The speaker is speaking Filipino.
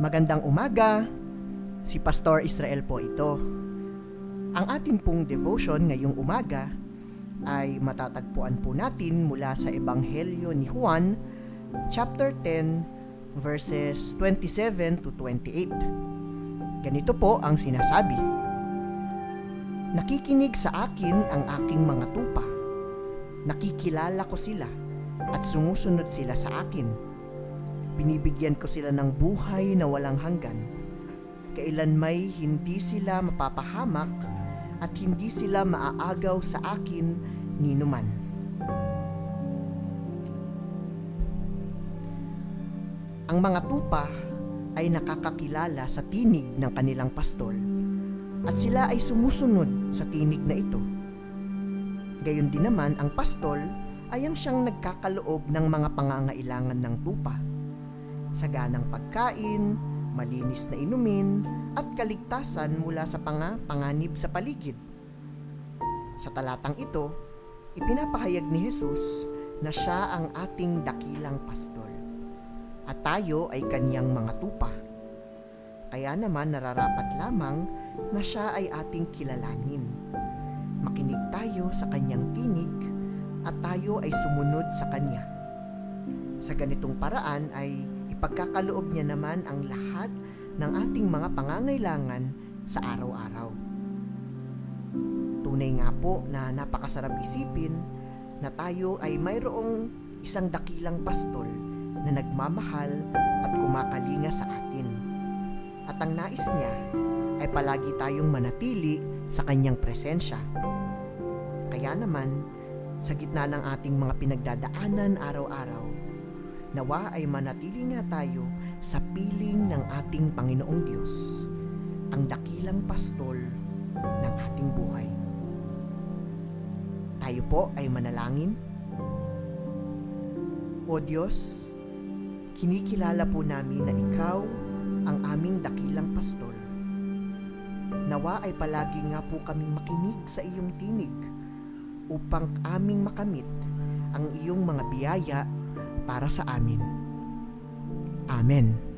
Magandang umaga. Si Pastor Israel po ito. Ang atin pong devotion ngayong umaga ay matatagpuan po natin mula sa Ebanghelyo ni Juan, chapter 10, verses 27 to 28. Ganito po ang sinasabi. Nakikinig sa akin ang aking mga tupa. Nakikilala ko sila at sumusunod sila sa akin. Binibigyan ko sila ng buhay na walang hanggan. Kailan may hindi sila mapapahamak at hindi sila maaagaw sa akin ni numan. Ang mga tupa ay nakakakilala sa tinig ng kanilang pastol at sila ay sumusunod sa tinig na ito. Gayon din naman ang pastol ay ang siyang nagkakaloob ng mga pangangailangan ng tupa. Saganang pagkain, malinis na inumin, at kaligtasan mula sa panga panganib sa paligid. Sa talatang ito, ipinapahayag ni Jesus na siya ang ating dakilang pastol at tayo ay kaniyang mga tupa. Kaya naman nararapat lamang na siya ay ating kilalanin. Makinig tayo sa kanyang tinig at tayo ay sumunod sa kanya. Sa ganitong paraan ay ipagkakaloob niya naman ang lahat ng ating mga pangangailangan sa araw-araw. Tunay nga po na napakasarap isipin na tayo ay mayroong isang dakilang pastol na nagmamahal at kumakalinga sa atin. At ang nais niya ay palagi tayong manatili sa kanyang presensya. Kaya naman, sa gitna ng ating mga pinagdadaanan araw-araw, nawa ay manatili nga tayo sa piling ng ating Panginoong Diyos, ang dakilang pastol ng ating buhay. Tayo po ay manalangin. O Diyos, kinikilala po namin na Ikaw ang aming dakilang pastol. Nawa ay palagi nga po kaming makinig sa iyong tinig upang aming makamit ang iyong mga biyaya para sa amin. Amen.